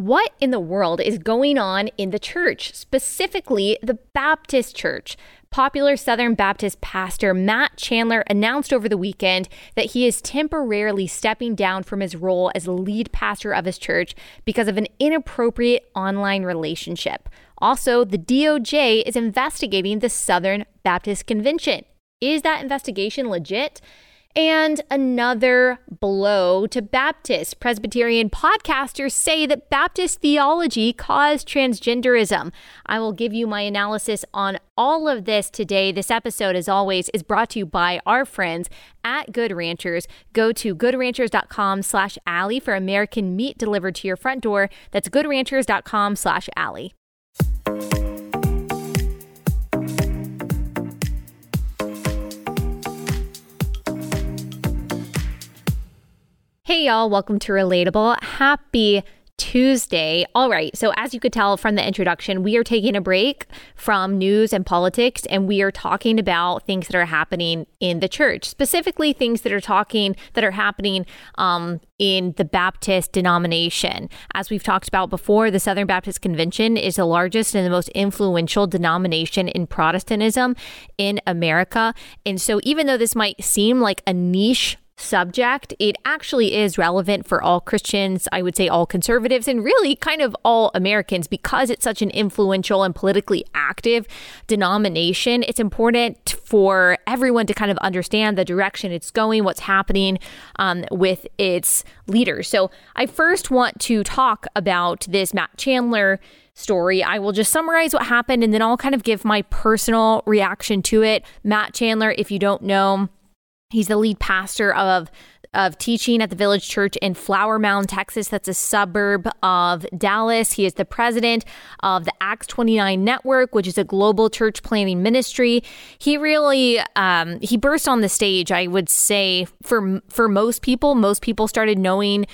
What in the world is going on in the church, specifically the Baptist church? Popular Southern Baptist pastor Matt Chandler announced over the weekend that he is temporarily stepping down from his role as lead pastor of his church because of an inappropriate online relationship. Also, the DOJ is investigating the Southern Baptist Convention. Is that investigation legit? And another blow to Baptist. Presbyterian podcasters say that Baptist theology caused transgenderism. I will give you my analysis on all of this today. This episode, as always, is brought to you by our friends at Good Ranchers. Go to goodranchers.com slash Allie for American meat delivered to your front door. That's goodranchers.com slash Allie. Hey, y'all, welcome to Relatable. Happy Tuesday. All right. So, as you could tell from the introduction, we are taking a break from news and politics and we are talking about things that are happening in the church, specifically things that are talking that are happening um, in the Baptist denomination. As we've talked about before, the Southern Baptist Convention is the largest and the most influential denomination in Protestantism in America. And so, even though this might seem like a niche subject, it actually is relevant for all Christians, I would say all conservatives, and really kind of all Americans because it's such an influential and politically active denomination. It's important for everyone to kind of understand the direction it's going, what's happening um, with its leaders. So, I first want to talk about this Matt Chandler story. I will just summarize what happened and then I'll kind of give my personal reaction to it. Matt Chandler, if you don't know, He's the lead pastor of of teaching at the Village Church in Flower Mound, Texas. That's a suburb of Dallas. He is the president of the Acts 29 Network, which is a global church planting ministry. He really um, he burst on the stage. I would say for for most people, most people started knowing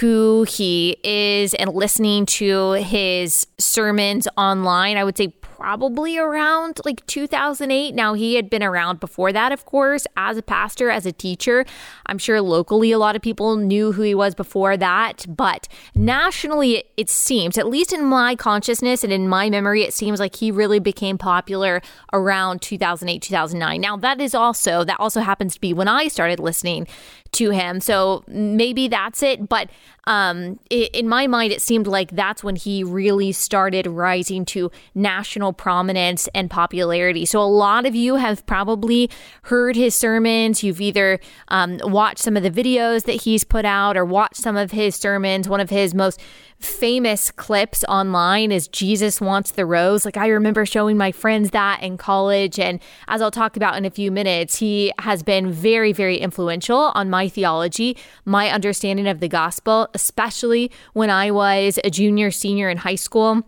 who he is and listening to his sermons online. I would say probably around like 2008. Now, he had been around before that, of course, as a pastor, as a teacher. I'm sure locally a lot of people knew who he was before that, but nationally, it seems, at least in my consciousness and in my memory, it seems like he really became popular around 2008, 2009. Now, that is also, that also happens to be when I started listening to him. So maybe that's it. But um, in my mind, it seemed like that's when he really started rising to national prominence and popularity. So a lot of you have probably heard his sermons. You've either um, watched some of the videos that he's put out or watched some of his sermons. One of his most famous clips online is Jesus Wants the Rose. Like I remember showing my friends that in college. And as I'll talk about in a few minutes, he has been very, very influential on my theology, my understanding of the gospel, especially when I was a junior, senior in high school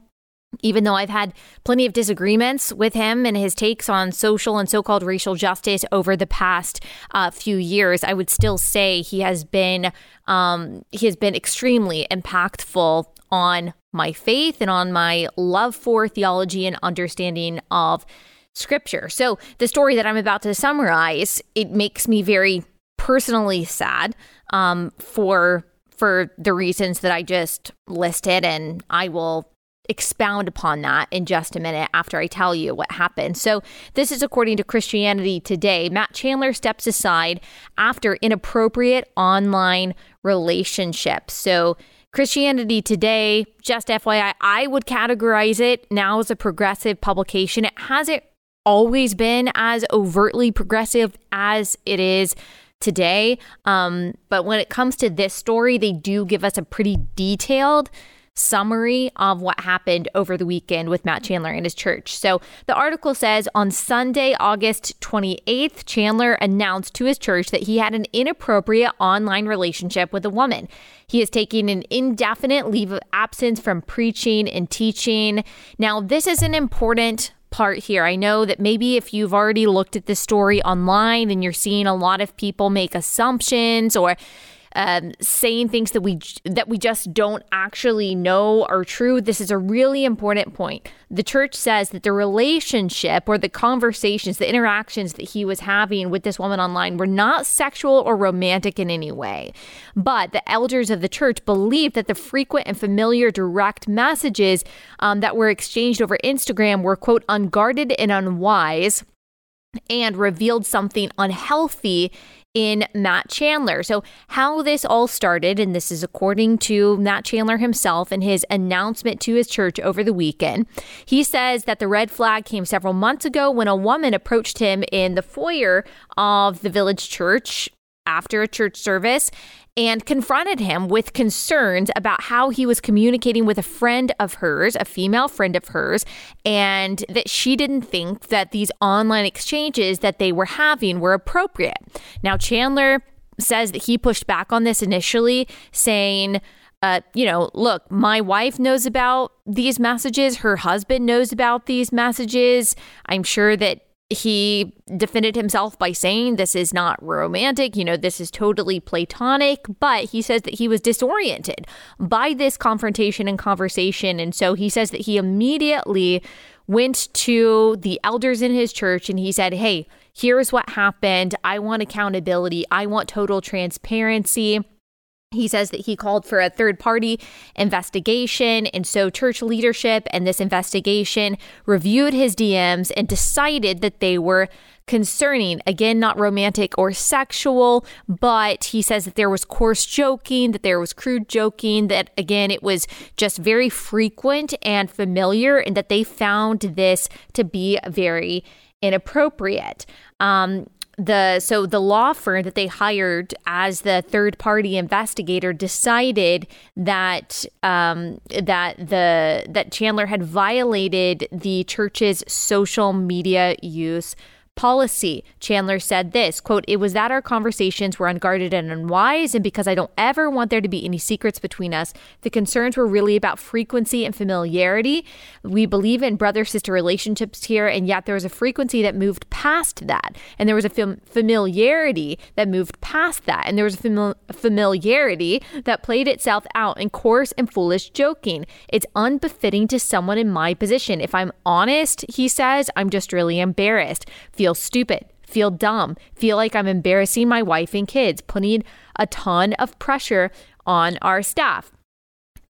even though I've had plenty of disagreements with him and his takes on social and so called racial justice over the past uh, few years, I would still say he has been um, he has been extremely impactful on my faith and on my love for theology and understanding of scripture. So the story that I'm about to summarize, it makes me very personally sad um, for for the reasons that I just listed, and I will expound upon that in just a minute after I tell you what happened. So, this is according to Christianity Today. Matt Chandler steps aside after inappropriate online relationships. So, Christianity Today, just FYI, I would categorize it now as a progressive publication. It hasn't always been as overtly progressive as it is today. Um, but when it comes to this story, they do give us a pretty detailed summary of what happened over the weekend with Matt Chandler and his church. So the article says on Sunday, August 28th, Chandler announced to his church that he had an inappropriate online relationship with a woman. He is taking an indefinite leave of absence from preaching and teaching. Now, this is an important part here. I know that maybe if you've already looked at this story online and you're seeing a lot of people make assumptions or um, saying things that we that we just don't actually know are true. This is a really important point. The church says that the relationship or the conversations, the interactions that he was having with this woman online were not sexual or romantic in any way. But the elders of the church believe that the frequent and familiar direct messages um, that were exchanged over Instagram were quote unguarded and unwise and revealed something unhealthy in Matt Chandler. So, how this all started, and this is according to Matt Chandler himself in his announcement to his church over the weekend. He says that the red flag came several months ago when a woman approached him in the foyer of the village church after a church service and confronted him with concerns about how he was communicating with a friend of hers, a female friend of hers, and that she didn't think that these online exchanges that they were having were appropriate. Now, Chandler says that he pushed back on this initially, saying, uh, you know, look, my wife knows about these messages. Her husband knows about these messages. I'm sure that he defended himself by saying this is not romantic, you know, this is totally platonic, but he says that he was disoriented by this confrontation and conversation. And so he says that he immediately went to the elders in his church and he said, Hey, here's what happened. I want accountability, I want total transparency. He says that he called for a third party investigation. And so, church leadership and this investigation reviewed his DMs and decided that they were concerning. Again, not romantic or sexual, but he says that there was coarse joking, that there was crude joking, that again, it was just very frequent and familiar, and that they found this to be very inappropriate. Um, the so the law firm that they hired as the third party investigator decided that um, that the that Chandler had violated the church's social media use policy. Chandler said this, quote, "It was that our conversations were unguarded and unwise and because I don't ever want there to be any secrets between us. The concerns were really about frequency and familiarity. We believe in brother-sister relationships here and yet there was a frequency that moved past that and there was a fam- familiarity that moved past that and there was a fam- familiarity that played itself out in coarse and foolish joking. It's unbefitting to someone in my position. If I'm honest, he says, I'm just really embarrassed." feel stupid, feel dumb, feel like I'm embarrassing my wife and kids, putting a ton of pressure on our staff.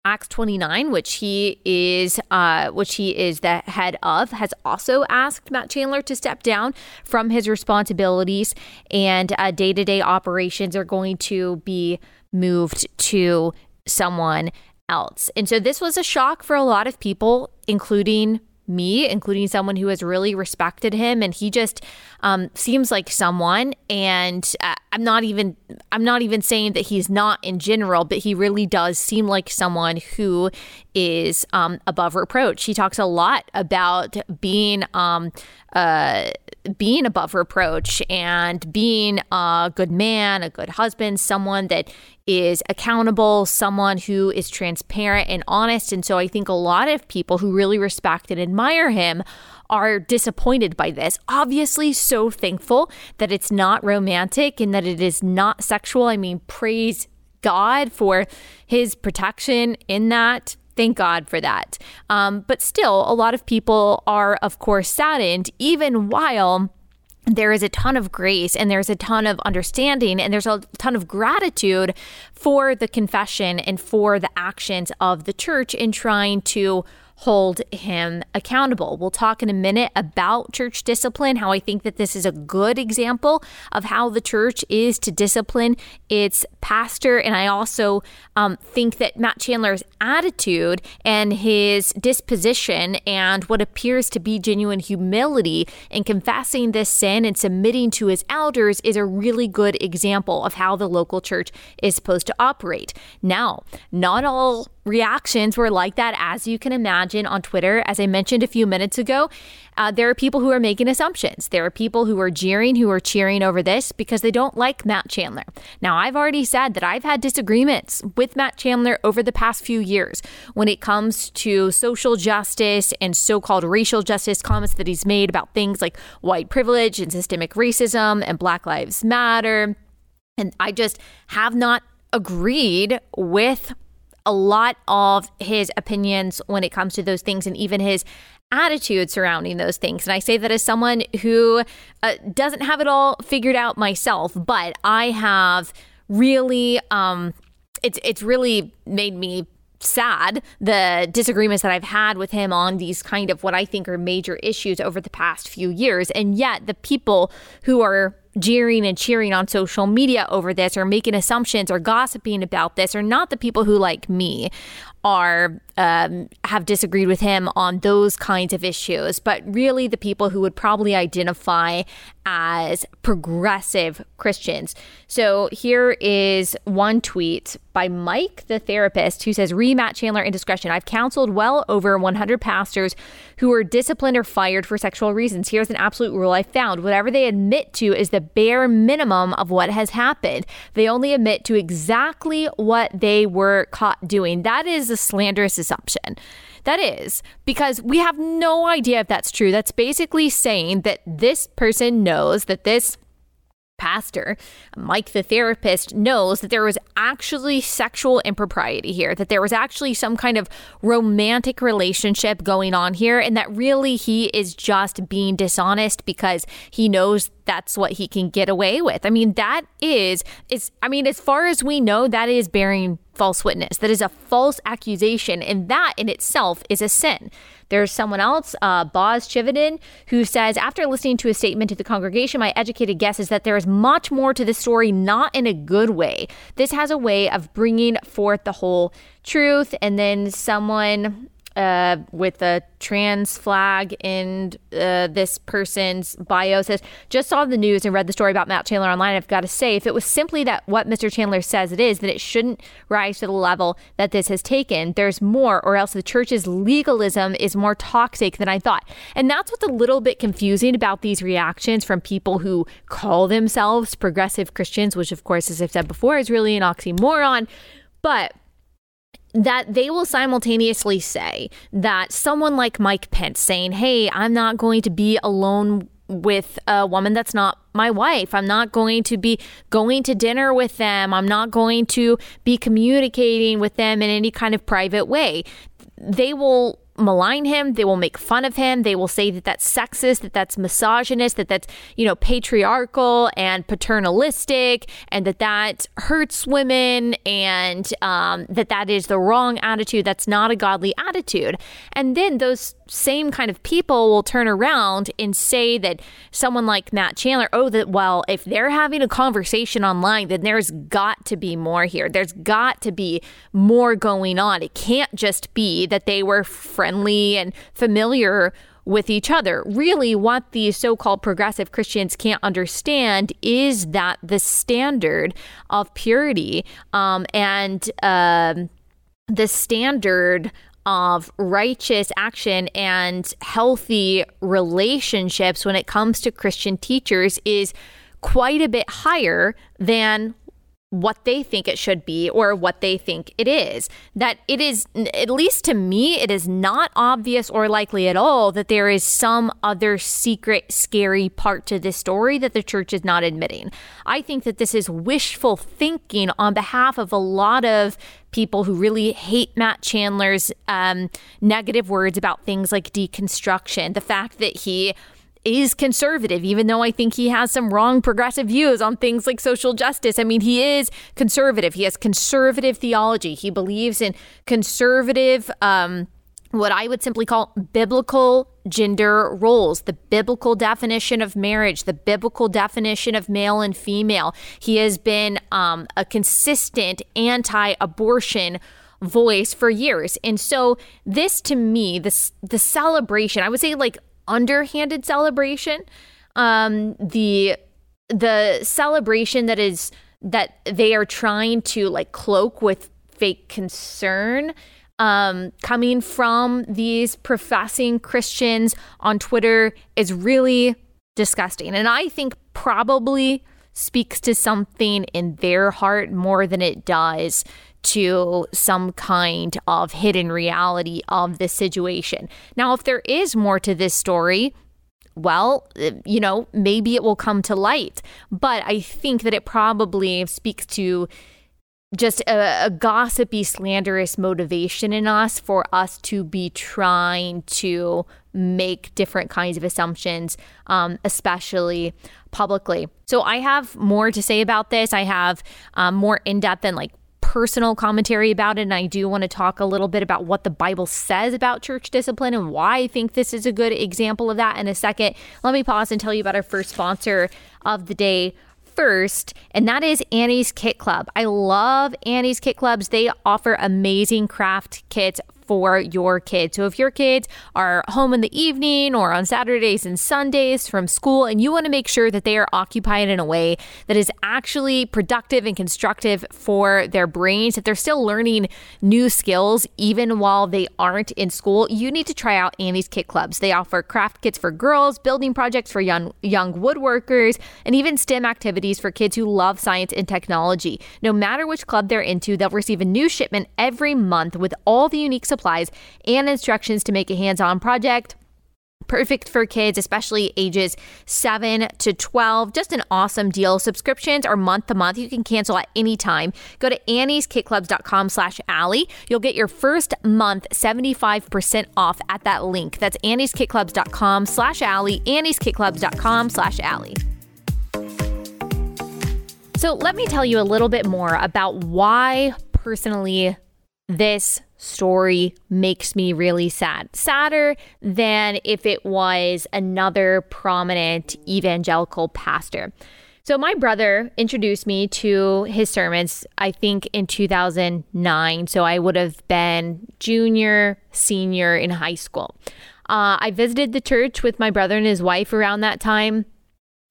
Acts 29, which he is uh, which he is the head of, has also asked Matt Chandler to step down from his responsibilities, and day to day operations are going to be moved to someone else. And so this was a shock for a lot of people, including me, including someone who has really respected him, and he just um, seems like someone. And uh, I'm not even I'm not even saying that he's not in general, but he really does seem like someone who is um, above reproach. He talks a lot about being um, uh, being above reproach and being a good man, a good husband, someone that is accountable, someone who is transparent and honest. And so I think a lot of people who really respect and admire him are disappointed by this. Obviously, so thankful that it's not romantic and that it is not sexual. I mean, praise God for his protection in that. Thank God for that. Um, but still, a lot of people are, of course, saddened, even while there is a ton of grace and there's a ton of understanding and there's a ton of gratitude for the confession and for the actions of the church in trying to hold him accountable. We'll talk in a minute about church discipline, how I think that this is a good example of how the church is to discipline its pastor. And I also um, think that Matt Chandler's attitude and his disposition and what appears to be genuine humility in confessing this sin and submitting to his elders is a really good example of how the local church is supposed to operate. Now, not all reactions were like that, as you can imagine on Twitter. As I mentioned a few minutes ago, uh, there are people who are making assumptions. There are people who are jeering, who are cheering over this because they don't like Matt Chandler. Now, I've already said that I've had disagreements with Matt Chandler over the past few years when it comes to social justice and so called racial justice comments that he's made about things like white privilege and systemic racism and Black Lives Matter. And I just have not agreed with a lot of his opinions when it comes to those things and even his attitude surrounding those things. And I say that as someone who uh, doesn't have it all figured out myself, but I have really um it's it's really made me sad the disagreements that I've had with him on these kind of what I think are major issues over the past few years. And yet, the people who are jeering and cheering on social media over this or making assumptions or gossiping about this are not the people who, like me, are um, have disagreed with him on those kinds of issues, but really the people who would probably identify as progressive Christians. So here is one tweet by Mike, the therapist, who says, Re Matt Chandler indiscretion. I've counseled well over 100 pastors who were disciplined or fired for sexual reasons. Here's an absolute rule I found whatever they admit to is the bare minimum of what has happened. They only admit to exactly what they were caught doing. That is a slanderous assumption. That is because we have no idea if that's true. That's basically saying that this person knows that this pastor, Mike the therapist, knows that there was actually sexual impropriety here, that there was actually some kind of romantic relationship going on here, and that really he is just being dishonest because he knows that's what he can get away with. I mean, that is is I mean, as far as we know, that is bearing false witness. That is a false accusation, and that in itself is a sin. There's someone else, uh, Boz Tchividjian, who says, after listening to a statement to the congregation, my educated guess is that there is much more to the story, not in a good way. This has a way of bringing forth the whole truth. And then someone, uh, with a trans flag in uh, this person's bio says, just saw the news and read the story about Matt Chandler online. I've got to say, if it was simply that what Mr. Chandler says it is, then it shouldn't rise to the level that this has taken. There's more, or else the church's legalism is more toxic than I thought. And that's what's a little bit confusing about these reactions from people who call themselves progressive Christians, which, of course, as I've said before, is really an oxymoron. But that they will simultaneously say that someone like Mike Pence saying, Hey, I'm not going to be alone with a woman that's not my wife. I'm not going to be going to dinner with them. I'm not going to be communicating with them in any kind of private way. They will malign him. They will make fun of him. They will say that that's sexist, that that's misogynist, that that's, you know, patriarchal and paternalistic, and that that hurts women, and um, that that is the wrong attitude. That's not a godly attitude. And then those same kind of people will turn around and say that someone like Matt Chandler, oh, that, well, if they're having a conversation online, then there's got to be more here. There's got to be more going on. It can't just be that they were friendly and familiar with each other. Really, what these so called progressive Christians can't understand is that the standard of purity um, and um, the standard of righteous action and healthy relationships when it comes to Christian teachers is quite a bit higher than what they think it should be or what they think it is. That it is, at least to me, it is not obvious or likely at all that there is some other secret, scary part to this story that the church is not admitting. I think that this is wishful thinking on behalf of a lot of people who really hate Matt Chandler's um, negative words about things like deconstruction, the fact that he is conservative, even though I think he has some wrong progressive views on things like social justice. I mean, he is conservative. He has conservative theology. He believes in conservative, um, what I would simply call biblical gender roles, the biblical definition of marriage, the biblical definition of male and female. He has been um, a consistent anti abortion voice for years. And so this to me, this the celebration, I would say like underhanded celebration. Um, the the celebration that is that they are trying to like cloak with fake concern um, coming from these professing Christians on Twitter is really disgusting. And I think probably speaks to something in their heart more than it does to some kind of hidden reality of this situation. Now, if there is more to this story, well, you know, maybe it will come to light. But I think that it probably speaks to just a, a, gossipy, slanderous motivation in us for us to be trying to make different kinds of assumptions, um, especially publicly. So I have more to say about this. I have um, more in depth and like personal commentary about it. And I do want to talk a little bit about what the Bible says about church discipline and why I think this is a good example of that in a second. Let me pause and tell you about our first sponsor of the day first, and that is Annie's Kit Club. I love Annie's Kit Clubs. They offer amazing craft kits for your kids. So if your kids are home in the evening or on Saturdays and Sundays from school and you want to make sure that they are occupied in a way that is actually productive and constructive for their brains, that they're still learning new skills even while they aren't in school, you need to try out Annie's Kit Clubs. They offer craft kits for girls, building projects for young young woodworkers, and even STEM activities for kids who love science and technology. No matter which club they're into, they'll receive a new shipment every month with all the unique supplies and instructions to make a hands on project. Perfect for kids, especially ages 7 to 12. Just an awesome deal. Subscriptions are month to month. You can cancel at any time. Go to annieskitclubs.com slash Allie. You'll get your first month 75% off at that link. That's annieskitclubs.com slash Allie. annieskitclubs.com slash Allie. So let me tell you a little bit more about why personally this story makes me really sad. Sadder than if it was another prominent evangelical pastor. So, my brother introduced me to his sermons, I think in 2009. So, I would have been junior, senior in high school. Uh, I visited the church with my brother and his wife around that time.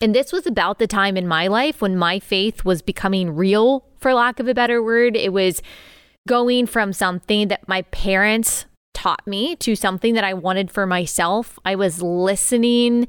And this was about the time in my life when my faith was becoming real, for lack of a better word. It was going from something that my parents taught me to something that I wanted for myself. I was listening,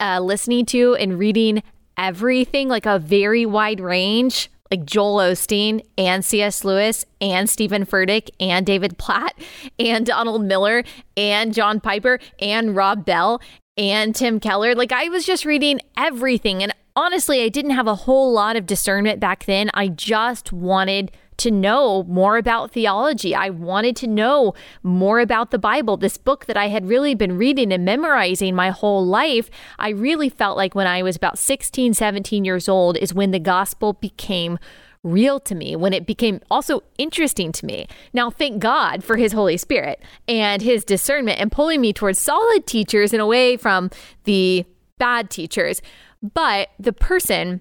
uh, listening to and reading everything, like a very wide range, like Joel Osteen and C.S. Lewis and Stephen Furtick and David Platt and Donald Miller and John Piper and Rob Bell and Tim Keller. Like I was just reading everything. And honestly, I didn't have a whole lot of discernment back then. I just wanted to know more about theology. I wanted to know more about the Bible, this book that I had really been reading and memorizing my whole life. I really felt like when I was about 16, 17 years old is when the gospel became real to me, when it became also interesting to me. Now, thank God for His Holy Spirit and His discernment and pulling me towards solid teachers and away from the bad teachers. But the person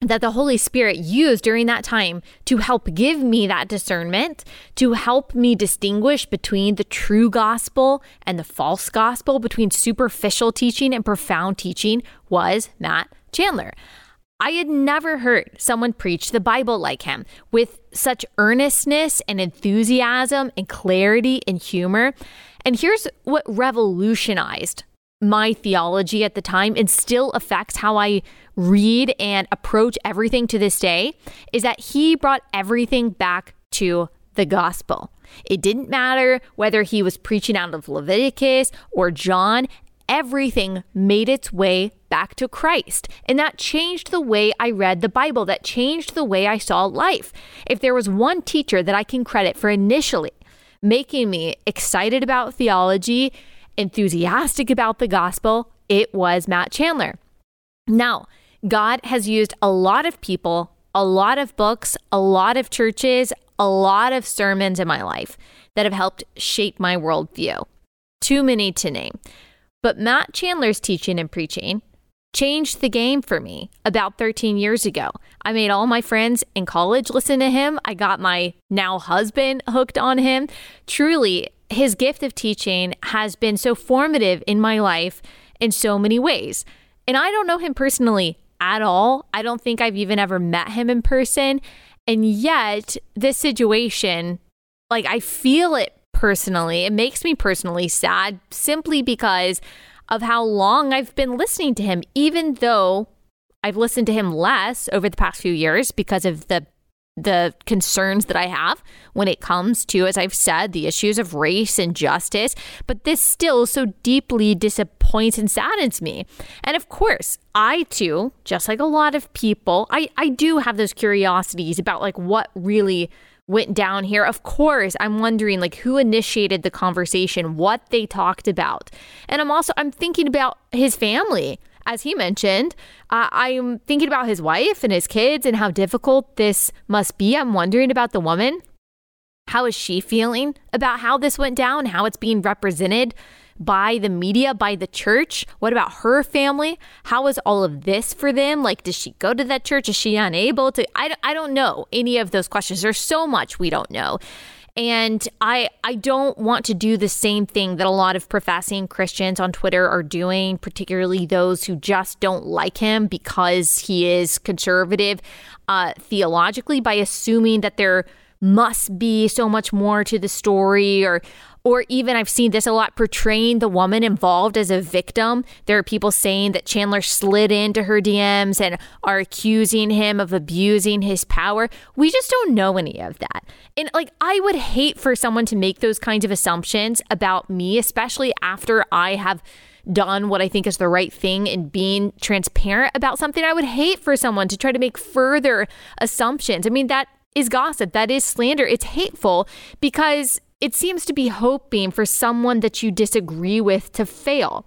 that the Holy Spirit used during that time to help give me that discernment, to help me distinguish between the true gospel and the false gospel, between superficial teaching and profound teaching, was Matt Chandler. I had never heard someone preach the Bible like him with such earnestness and enthusiasm and clarity and humor. And here's what revolutionized my theology at the time and still affects how I read and approach everything to this day is that he brought everything back to the gospel. It didn't matter whether he was preaching out of Leviticus or John, everything made its way back to Christ. And that changed the way I read the Bible, that changed the way I saw life. If there was one teacher that I can credit for initially making me excited about theology, enthusiastic about the gospel, it was Matt Chandler. Now, God has used a lot of people, a lot of books, a lot of churches, a lot of sermons in my life that have helped shape my worldview. Too many to name. But Matt Chandler's teaching and preaching changed the game for me about 13 years ago. I made all my friends in college listen to him. I got my now husband hooked on him. Truly, his gift of teaching has been so formative in my life in so many ways. And I don't know him personally at all. I don't think I've even ever met him in person. And yet, this situation, like, I feel it personally. It makes me personally sad simply because of how long I've been listening to him, even though I've listened to him less over the past few years because of the the concerns that I have when it comes to, as I've said, the issues of race and justice. But this still so deeply disappoints and saddens me. And of course, I too, just like a lot of people, I, I do have those curiosities about like what really went down here. Of course, I'm wondering like who initiated the conversation, what they talked about. And I'm also I'm thinking about his family as he mentioned, uh, I'm thinking about his wife and his kids and how difficult this must be. I'm wondering about the woman. How is she feeling about how this went down, how it's being represented by the media, by the church? What about her family? How is all of this for them? Like, does she go to that church? Is she unable to? I, I don't know any of those questions. There's so much we don't know. And I I don't want to do the same thing that a lot of professing Christians on Twitter are doing, particularly those who just don't like him because he is conservative uh, theologically by assuming that there must be so much more to the story or or even I've seen this a lot portraying the woman involved as a victim. There are people saying that Chandler slid into her DMs and are accusing him of abusing his power. We just don't know any of that. And like, I would hate for someone to make those kinds of assumptions about me, especially after I have done what I think is the right thing and being transparent about something. I would hate for someone to try to make further assumptions. I mean, that is gossip, that is slander, it's hateful because it seems to be hoping for someone that you disagree with to fail.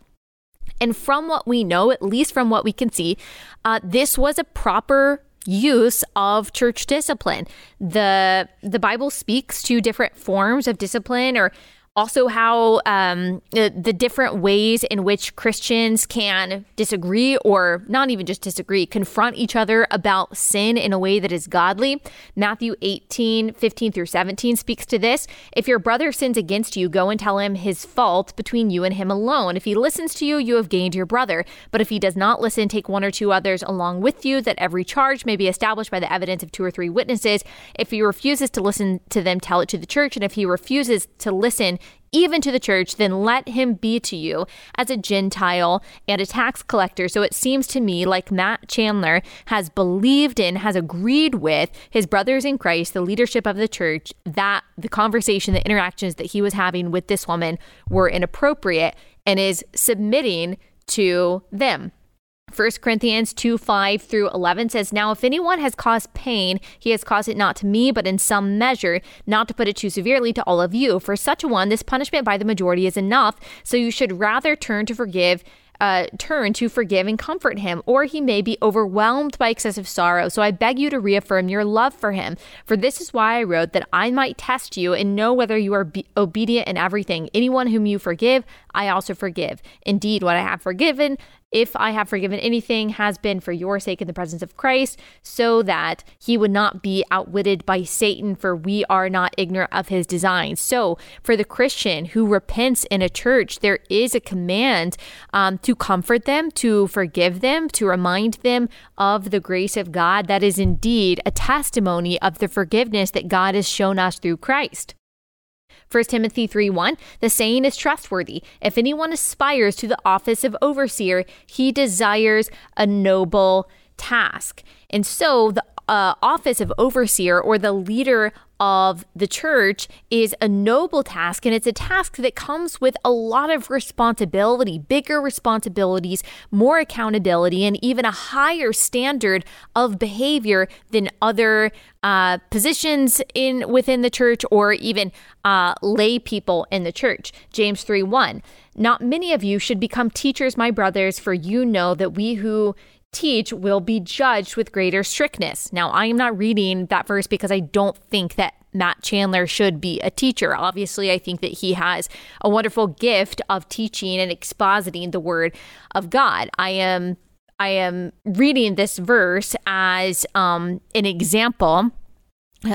And from what we know, at least from what we can see, uh, this was a proper use of church discipline. The the Bible speaks to different forms of discipline or also how um, the, the different ways in which Christians can disagree or not even just disagree, confront each other about sin in a way that is godly. Matthew 18, 15 through 17 speaks to this. If your brother sins against you, go and tell him his fault between you and him alone. If he listens to you, you have gained your brother. But if he does not listen, take one or two others along with you, that every charge may be established by the evidence of two or three witnesses. If he refuses to listen to them, tell it to the church. And if he refuses to listen, even to the church, then let him be to you as a Gentile and a tax collector. So it seems to me like Matt Chandler has believed in, has agreed with his brothers in Christ, the leadership of the church, that the conversation, the interactions that he was having with this woman were inappropriate and is submitting to them. 1 Corinthians 2 5 through 11 says, Now if anyone has caused pain, he has caused it not to me, but in some measure, not to put it too severely to all of you. For such a one, this punishment by the majority is enough. So you should rather turn to forgive uh, turn to forgive and comfort him, or he may be overwhelmed by excessive sorrow. So I beg you to reaffirm your love for him. For this is why I wrote that I might test you and know whether you are be- obedient in everything. Anyone whom you forgive, I also forgive. Indeed, what I have forgiven, if I have forgiven anything, has been for your sake in the presence of Christ, so that he would not be outwitted by Satan, for we are not ignorant of his designs. So, for the Christian who repents in a church, there is a command um, to comfort them, to forgive them, to remind them of the grace of God. That is indeed a testimony of the forgiveness that God has shown us through Christ. 1 Timothy 3 1, the saying is trustworthy. If anyone aspires to the office of overseer, he desires a noble task. And so the uh, office of overseer or the leader of the church is a noble task, and it's a task that comes with a lot of responsibility, bigger responsibilities, more accountability, and even a higher standard of behavior than other uh, positions in within the church or even uh, lay people in the church. James 3 1. Not many of you should become teachers, my brothers, for you know that we who teach will be judged with greater strictness. Now, I am not reading that verse because I don't think that Matt Chandler should be a teacher. Obviously, I think that he has a wonderful gift of teaching and expositing the word of God. I am I am reading this verse as um, an example,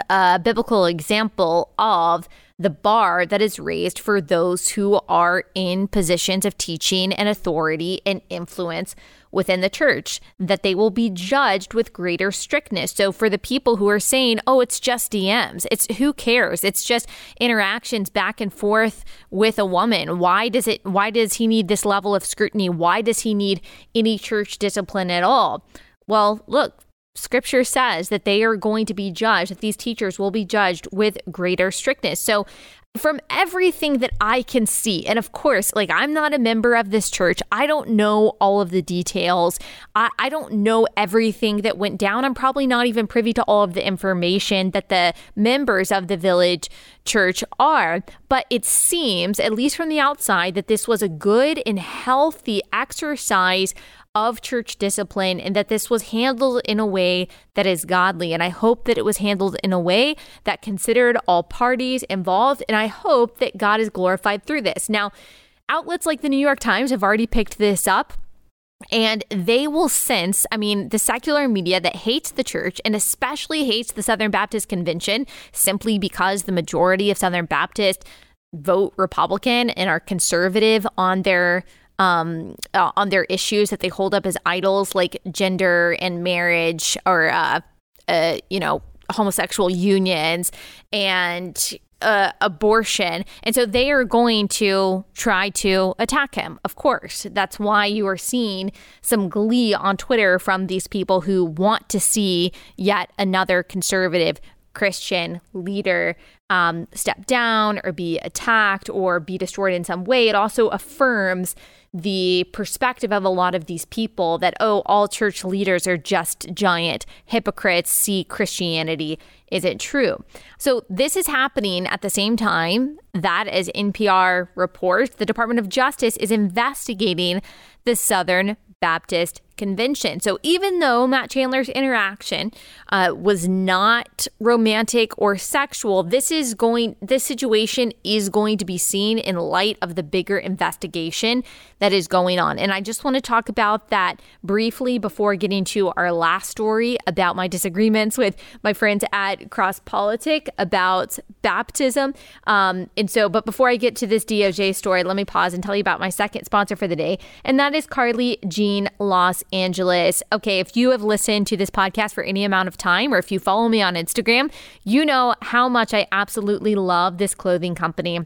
a biblical example of the bar that is raised for those who are in positions of teaching and authority and influence within the church, that they will be judged with greater strictness. So, for the people who are saying, oh, it's just DMs, it's who cares? It's just interactions back and forth with a woman. Why does it, why does he need this level of scrutiny? Why does he need any church discipline at all? Well, look, scripture says that they are going to be judged, that these teachers will be judged with greater strictness. So from everything that I can see, and of course, like I'm not a member of this church, I don't know all of the details. I, I, don't know everything that went down. I'm probably not even privy to all of the information that the members of the village church are. But it seems, at least from the outside, that this was a good and healthy exercise of church discipline and that this was handled in a way that is godly. And I hope that it was handled in a way that considered all parties involved. And I hope that God is glorified through this. Now, outlets like the New York Times have already picked this up. And they will sense, I mean, the secular media that hates the church and especially hates the Southern Baptist Convention simply because the majority of Southern Baptists vote Republican and are conservative on their um, uh, on their issues that they hold up as idols, like gender and marriage, or uh, uh, you know, homosexual unions. And uh, abortion. And so they are going to try to attack him, of course. That's why you are seeing some glee on Twitter from these people who want to see yet another conservative Christian leader um, step down or be attacked or be destroyed in some way. It also affirms the perspective of a lot of these people that, oh, all church leaders are just giant hypocrites, see Christianity isn't true. So, this is happening at the same time that, as NPR reports, the Department of Justice is investigating the Southern Baptist Convention. So even though Matt Chandler's interaction uh, was not romantic or sexual, this is going this situation is going to be seen in light of the bigger investigation that is going on. And I just want to talk about that briefly before getting to our last story about my disagreements with my friends at Cross Politic about baptism. Um, and so, but before I get to this DOJ story, let me pause and tell you about my second sponsor for the day, and that is Carly Jean Los Angeles. Okay, if you have listened to this podcast for any amount of time, or if you follow me on Instagram, you know how much I absolutely love this clothing company.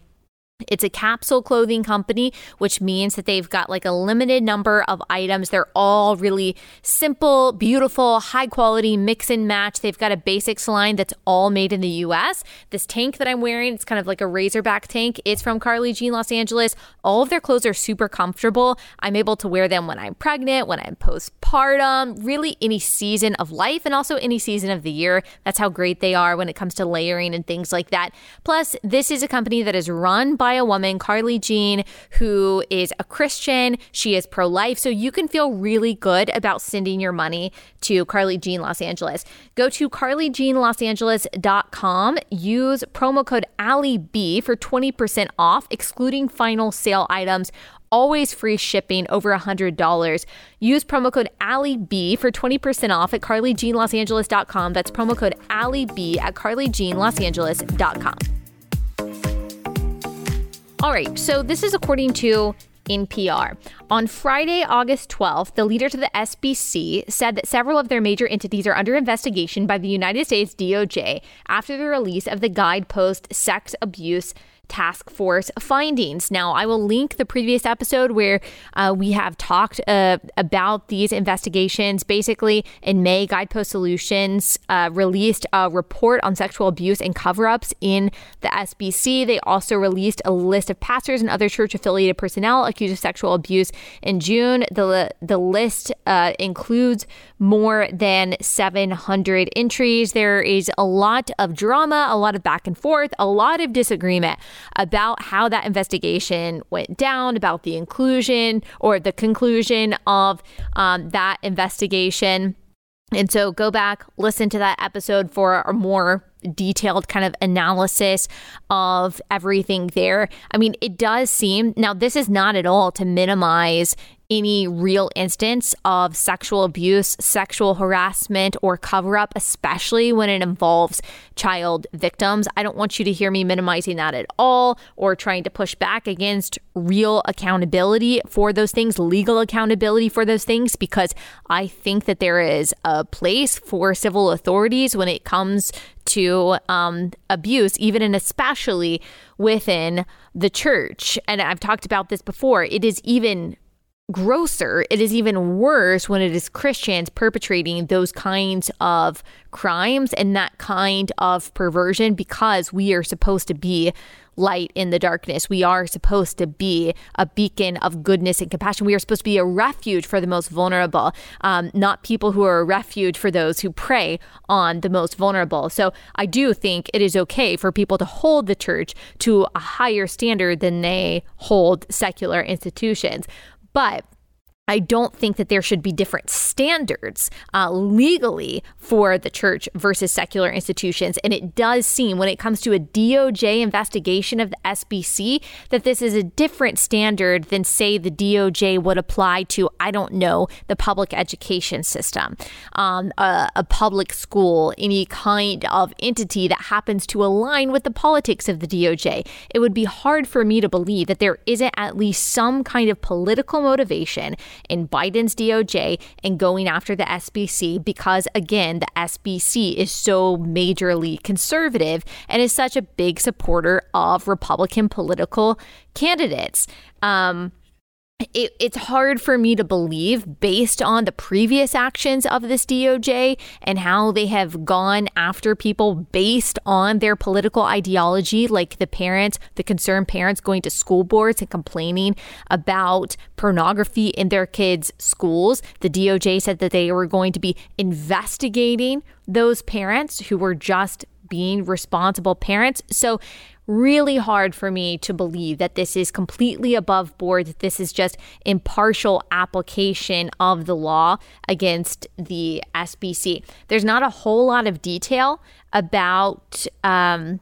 It's a capsule clothing company, which means that they've got like a limited number of items. They're all really simple, beautiful, high quality, mix and match. They've got a basics line that's all made in the US. This tank that I'm wearing, it's kind of like a razorback tank. It's from Carly Jean Los Angeles. All of their clothes are super comfortable. I'm able to wear them when I'm pregnant, when I'm postpartum, really any season of life, and also any season of the year. That's how great they are when it comes to layering and things like that. Plus, this is a company that is run by by a woman, Carly Jean, who is a Christian. She is pro life. So you can feel really good about sending your money to Carly Jean Los Angeles. Go to carlyjeanlosangeles.com. Use promo code AllieB for 20% off, excluding final sale items always free shipping over $100. Use promo code AllieB for 20% off at carlyjeanlosangeles.com. That's promo code AllieB at carlyjeanlosangeles.com. All right, so this is according to NPR. On Friday, August 12th, the leaders of the SBC said that several of their major entities are under investigation by the United States DOJ after the release of the guidepost Sex Abuse task force findings. Now, I will link the previous episode where uh, we have talked uh, about these investigations. Basically, in May, Guidepost Solutions uh, released a report on sexual abuse and cover ups in the SBC. They also released a list of pastors and other church affiliated personnel accused of sexual abuse in June. The, the list uh, includes more than 700 entries. There is a lot of drama, a lot of back and forth, a lot of disagreement about how that investigation went down, about the inclusion or the conclusion of um, that investigation. And so go back, listen to that episode for a more detailed kind of analysis of everything there. I mean, it does seem now, this is not at all to minimize any real instance of sexual abuse, sexual harassment, or cover up, especially when it involves child victims. I don't want you to hear me minimizing that at all or trying to push back against real accountability for those things, legal accountability for those things, because I think that there is a place for civil authorities when it comes to um, abuse, even and especially within the church. And I've talked about this before. It is even grosser. It is even worse when it is Christians perpetrating those kinds of crimes and that kind of perversion because we are supposed to be light in the darkness. We are supposed to be a beacon of goodness and compassion. We are supposed to be a refuge for the most vulnerable, um, not people who are a refuge for those who prey on the most vulnerable. So I do think it is okay for people to hold the church to a higher standard than they hold secular institutions. But I don't think that there should be different standards uh, legally for the church versus secular institutions. And it does seem, when it comes to a DOJ investigation of the SBC, that this is a different standard than, say, the DOJ would apply to, I don't know, the public education system, um, a, a public school, any kind of entity that happens to align with the politics of the DOJ. It would be hard for me to believe that there isn't at least some kind of political motivation in Biden's DOJ and going after the SBC because, again, the SBC is so majorly conservative and is such a big supporter of Republican political candidates. Um, it, it's hard for me to believe based on the previous actions of this DOJ and how they have gone after people based on their political ideology, like the parents, the concerned parents going to school boards and complaining about pornography in their kids' schools. The DOJ said that they were going to be investigating those parents who were just being responsible parents. So really hard for me to believe that this is completely above board, that this is just impartial application of the law against the SBC. There's not a whole lot of detail about. Um,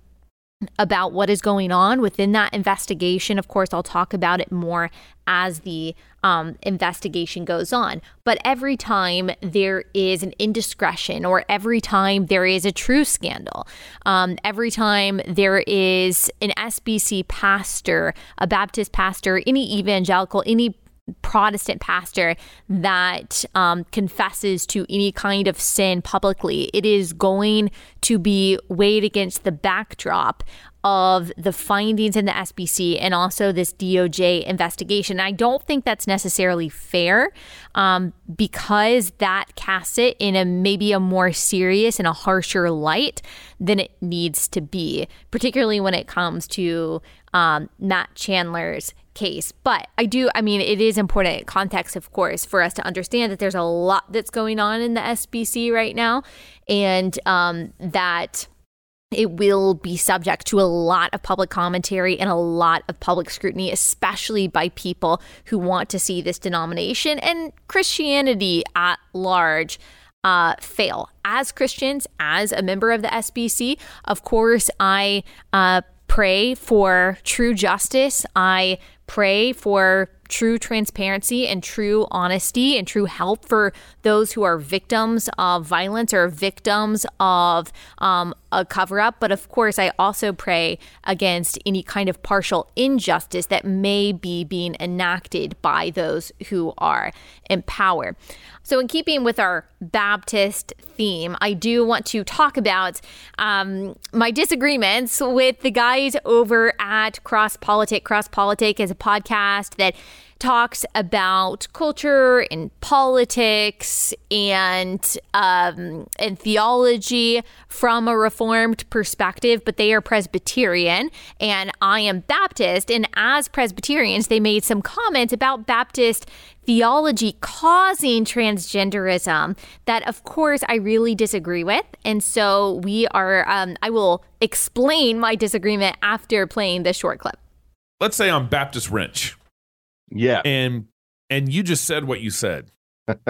about what is going on within that investigation. Of course, I'll talk about it more as the um, investigation goes on. But every time there is an indiscretion, or every time there is a true scandal, um, every time there is an SBC pastor, a Baptist pastor, any evangelical, any Protestant pastor that um, confesses to any kind of sin publicly, it is going to be weighed against the backdrop of the findings in the SBC and also this DOJ investigation. I don't think that's necessarily fair um, because that casts it in a maybe a more serious and a harsher light than it needs to be, particularly when it comes to um, Matt Chandler's case. But I do, I mean, it is important context, of course, for us to understand that there's a lot that's going on in the SBC right now and um, that it will be subject to a lot of public commentary and a lot of public scrutiny, especially by people who want to see this denomination and Christianity at large uh, fail. As Christians, as a member of the SBC, of course, I uh, pray for true justice. I pray for true transparency and true honesty and true help for those who are victims of violence or victims of um, a cover up. But of course, I also pray against any kind of partial injustice that may be being enacted by those who are in power. So, in keeping with our Baptist theme, I do want to talk about um, my disagreements with the guys over at Cross Politic. Cross Politic is a podcast that talks about culture and politics and um, and theology from a reformed perspective, but they are Presbyterian and I am Baptist. And as Presbyterians, they made some comments about Baptist theology causing transgenderism that, of course, I really disagree with. And so we are, um, I will explain my disagreement after playing this short clip. Let's say I'm Baptist Rench. Yeah. And and you just said what you said.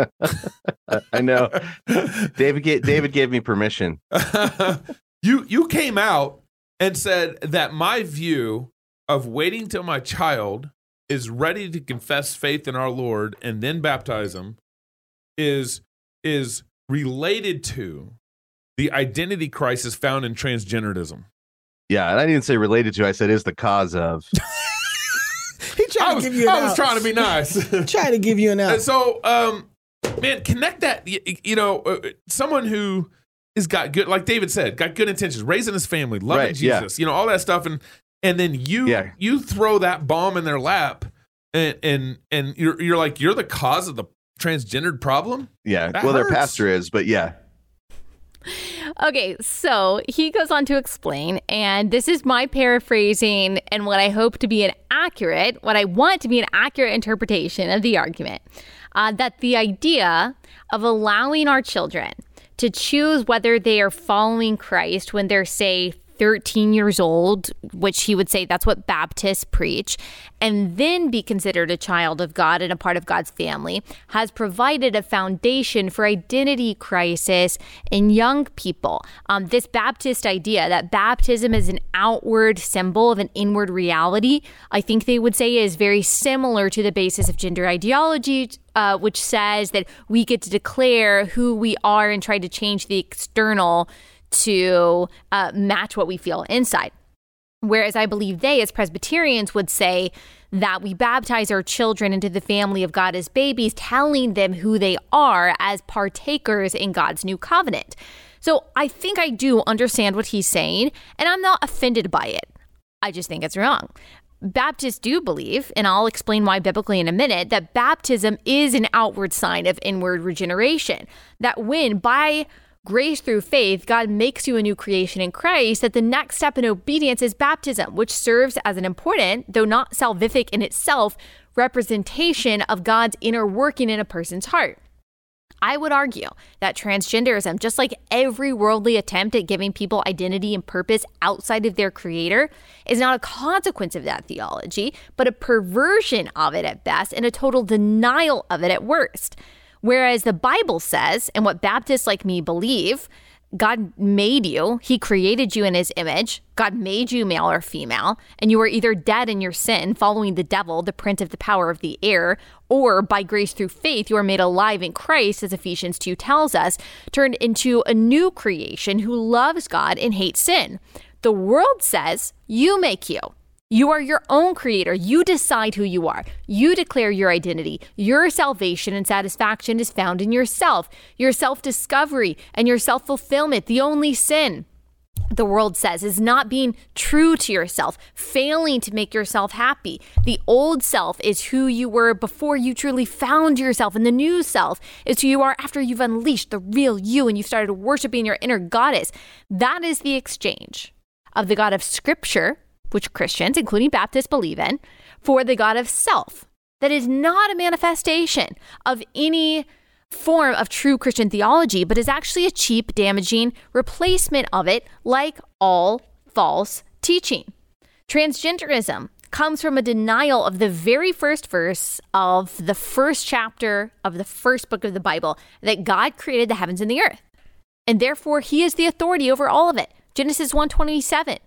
I know. David gave, David gave me permission. you you came out and said that my view of waiting till my child is ready to confess faith in our Lord and then baptize him is is related to the identity crisis found in transgenderism. Yeah, and I didn't say related to. I said is the cause of. He tried I was, to give you. An I was out. trying to be nice. Trying to give you an And so, um, man, connect that. You, you know, uh, someone who has got good, like David said, got good intentions, raising his family, loving Right, yeah. Jesus, you know, all that stuff, and and then you Yeah. you throw that bomb in their lap and and and you're you're like you're the cause of the transgendered problem. Yeah. That well, their pastor is, but yeah. Okay, so he goes on to explain, and this is my paraphrasing and what I hope to be an accurate, what I want to be an accurate interpretation of the argument uh, that the idea of allowing our children to choose whether they are following Christ when they're, say, 13 years old, which he would say that's what Baptists preach, and then be considered a child of God and a part of God's family, has provided a foundation for identity crisis in young people. Um, this Baptist idea that baptism is an outward symbol of an inward reality, I think they would say is very similar to the basis of gender ideology. Uh, which says that we get to declare who we are and try to change the external to uh, match what we feel inside. Whereas I believe they, as Presbyterians, would say that we baptize our children into the family of God as babies, telling them who they are as partakers in God's new covenant. So I think I do understand what he's saying, and I'm not offended by it. I just think it's wrong. Baptists do believe, and I'll explain why biblically in a minute, that baptism is an outward sign of inward regeneration. That when by grace through faith, God makes you a new creation in Christ, that the next step in obedience is baptism, which serves as an important, though not salvific in itself, representation of God's inner working in a person's heart. I would argue that transgenderism, just like every worldly attempt at giving people identity and purpose outside of their creator, is not a consequence of that theology, but a perversion of it at best and a total denial of it at worst. Whereas the Bible says, and what Baptists like me believe, God made you, He created you in His image. God made you male or female, and you are either dead in your sin, following the devil, the prince of the power of the air, or by grace through faith, you are made alive in Christ, as Ephesians 2 tells us, turned into a new creation who loves God and hates sin. The world says, You make you. You are your own creator. You decide who you are. You declare your identity. Your salvation and satisfaction is found in yourself, your self discovery, and your self fulfillment. The only sin, the world says, is not being true to yourself, failing to make yourself happy. The old self is who you were before you truly found yourself, and the new self is who you are after you've unleashed the real you and you've started worshiping your inner goddess. That is the exchange of the God of Scripture which Christians, including Baptists, believe in, for the God of self. That is not a manifestation of any form of true Christian theology, but is actually a cheap, damaging replacement of it, like all false teaching. Transgenderism comes from a denial of the very first verse of the first chapter of the first book of the Bible that God created the heavens and the earth. And therefore he is the authority over all of it. Genesis 127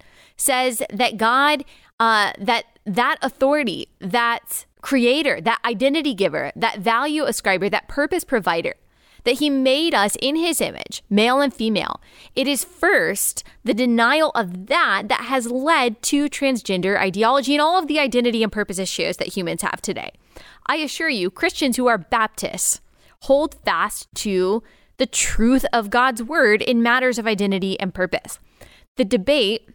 says that God, uh, that that authority, that creator, that identity giver, that value ascriber, that purpose provider, that he made us in his image, male and female. It is first the denial of that that has led to transgender ideology and all of the identity and purpose issues that humans have today. I assure you, Christians who are Baptists hold fast to the truth of God's word in matters of identity and purpose. The debate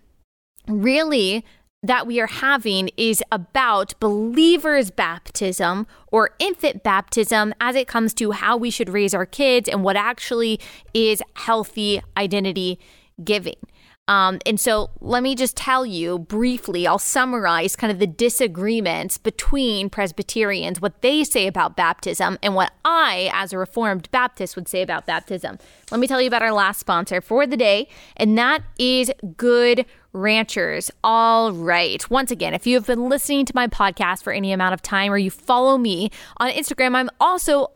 really that we are having is about believers' baptism or infant baptism as it comes to how we should raise our kids and what actually is healthy identity giving. Um, and so let me just tell you briefly, I'll summarize kind of the disagreements between Presbyterians, what they say about baptism, and what I, as a Reformed Baptist, would say about baptism. Let me tell you about our last sponsor for the day, and that is Good ranchers. All right. Once again, if you have been listening to my podcast for any amount of time or you follow me on Instagram, I'm also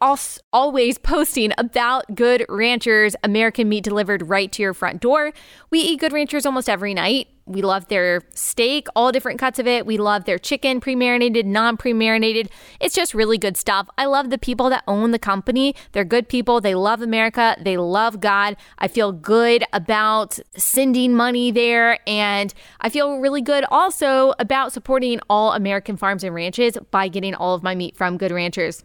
always posting about Good Ranchers American meat delivered right to your front door. We eat Good Ranchers almost every night. We love their steak, all different cuts of it. We love their chicken, pre marinated, non pre marinated. It's just really good stuff. I love the people that own the company. They're good people. They love America. They love God. I feel good about sending money there. And I feel really good also about supporting all American farms and ranches by getting all of my meat from Good Ranchers.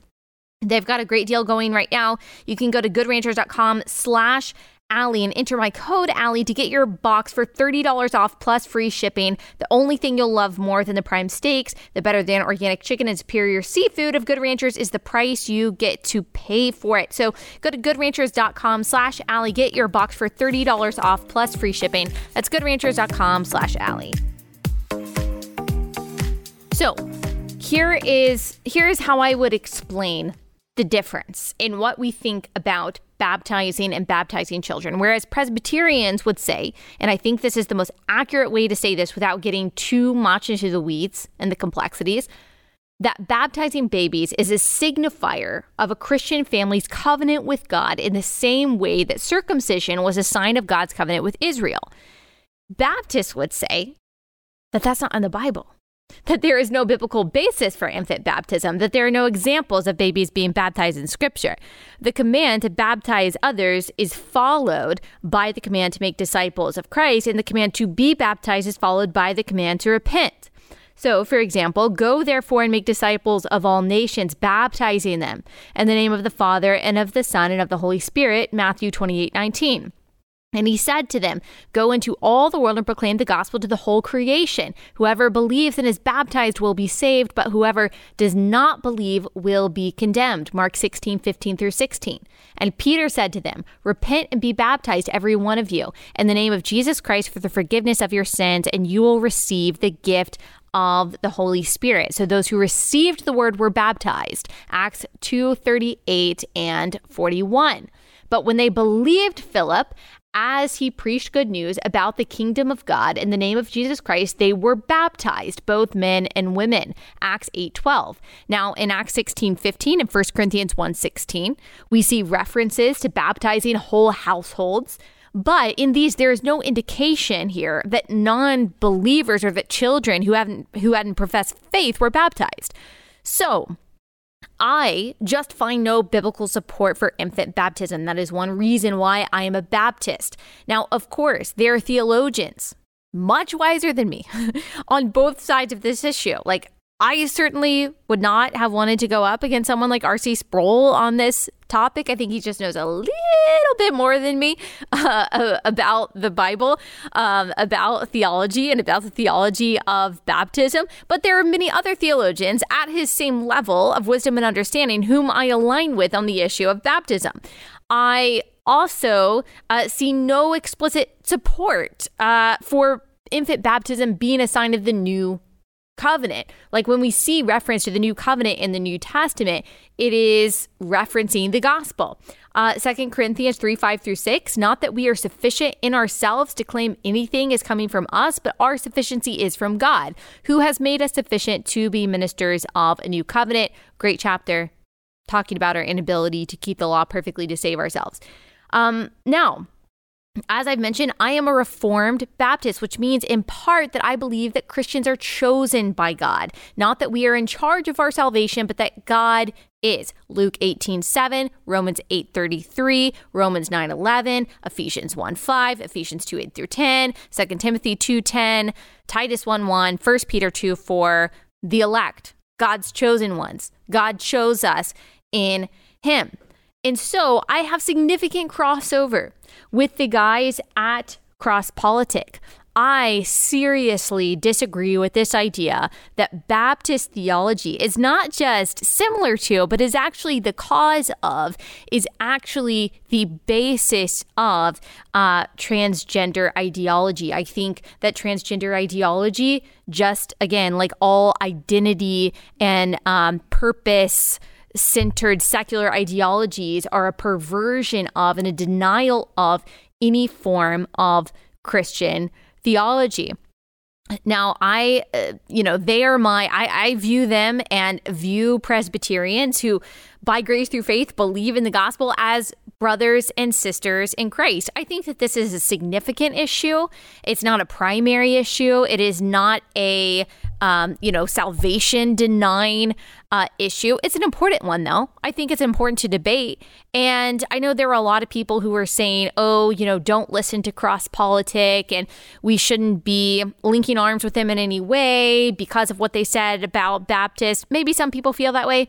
They've got a great deal going right now. You can go to goodranchers.com slash Allie and enter my code Allie to get your box for $30 off plus free shipping. The only thing you'll love more than the prime steaks, the better than organic chicken and superior seafood of Good Ranchers is the price you get to pay for it. So go to goodranchers.com slash Allie. Get your box for $30 off plus free shipping. That's goodranchers.com slash Allie. So here is here is how I would explain the difference in what we think about baptizing and baptizing children. Whereas Presbyterians would say, and I think this is the most accurate way to say this without getting too much into the weeds and the complexities, that baptizing babies is a signifier of a Christian family's covenant with God in the same way that circumcision was a sign of God's covenant with Israel. Baptists would say that that's not in the Bible that there is no biblical basis for infant baptism, that there are no examples of babies being baptized in Scripture. The command to baptize others is followed by the command to make disciples of Christ, and the command to be baptized is followed by the command to repent. So, for example, go therefore and make disciples of all nations, baptizing them in the name of the Father and of the Son and of the Holy Spirit, Matthew 28 19. And he said to them, Go into all the world and proclaim the gospel to the whole creation. Whoever believes and is baptized will be saved, but whoever does not believe will be condemned. Mark 16, 15 through 16. And Peter said to them, Repent and be baptized, every one of you, in the name of Jesus Christ for the forgiveness of your sins, and you will receive the gift of the Holy Spirit. So those who received the word were baptized. Acts 2 38 and 41. But when they believed Philip as he preached good news about the kingdom of God in the name of Jesus Christ, they were baptized, both men and women. Acts 8:12. Now in Acts 16:15 and 1 Corinthians 1:16, we see references to baptizing whole households. But in these, there is no indication here that non-believers or that children who haven't who hadn't professed faith were baptized. So I just find no biblical support for infant baptism. That is one reason why I am a Baptist. Now, of course, there are theologians much wiser than me on both sides of this issue. Like, I certainly would not have wanted to go up against someone like R.C. Sproul on this topic. I think he just knows a little bit more than me uh, about the Bible, um, about theology, and about the theology of baptism. But there are many other theologians at his same level of wisdom and understanding whom I align with on the issue of baptism. I also uh, see no explicit support uh, for infant baptism being a sign of the new covenant. Like when we see reference to the new covenant in the New Testament, it is referencing the gospel. Uh, 2 Corinthians 3 5 through 6. Not that we are sufficient in ourselves to claim anything is coming from us, but our sufficiency is from God, who has made us sufficient to be ministers of a new covenant. Great chapter talking about our inability to keep the law perfectly to save ourselves. Um, now, as I've mentioned, I am a Reformed Baptist, which means in part that I believe that Christians are chosen by God. Not that we are in charge of our salvation, but that God is. Luke 18 7, Romans 8 33, Romans 9 11, Ephesians 1 5, Ephesians 2 8 through 10, 2 Timothy 2 10, Titus 1 1, 1 Peter 2 4, the elect, God's chosen ones. God chose us in Him. And so I have significant crossover with the guys at Cross Politic. I seriously disagree with this idea that Baptist theology is not just similar to, but is actually the cause of, is actually the basis of uh, transgender ideology. I think that transgender ideology, just again, like all identity and um, purpose centered secular ideologies are a perversion of and a denial of any form of Christian theology. Now, I, uh, you know, they are my, I, I view them and view Presbyterians who, by grace through faith, believe in the gospel as brothers and sisters in Christ. I think that this is a significant issue. It's not a primary issue. It is not a, um, you know, salvation denying uh, issue. It's an important one, though. I think it's important to debate. And I know there are a lot of people who are saying, oh, you know, don't listen to cross politic and we shouldn't be linking arms with them in any way because of what they said about Baptists. Maybe some people feel that way.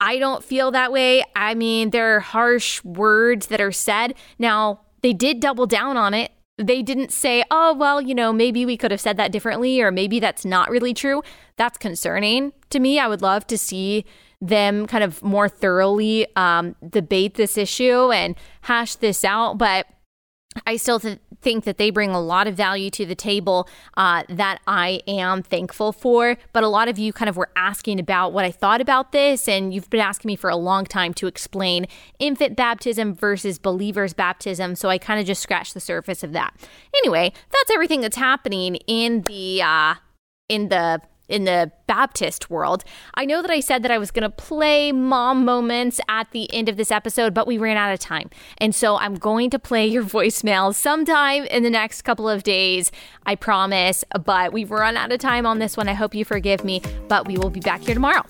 I don't feel that way. I mean, there are harsh words that are said. Now, they did double down on it. They didn't say, oh, well, you know, maybe we could have said that differently, or maybe that's not really true. That's concerning to me. I would love to see them kind of more thoroughly um, debate this issue and hash this out. But I still th- think that they bring a lot of value to the table uh, that I am thankful for. But a lot of you kind of were asking about what I thought about this, and you've been asking me for a long time to explain infant baptism versus believers' baptism. So I kind of just scratched the surface of that. Anyway, that's everything that's happening in the uh, in the in the Baptist world. I know that I said that I was going to play mom moments at the end of this episode, but we ran out of time. And so I'm going to play your voicemail sometime in the next couple of days. I promise. But we've run out of time on this one. I hope you forgive me, but we will be back here tomorrow.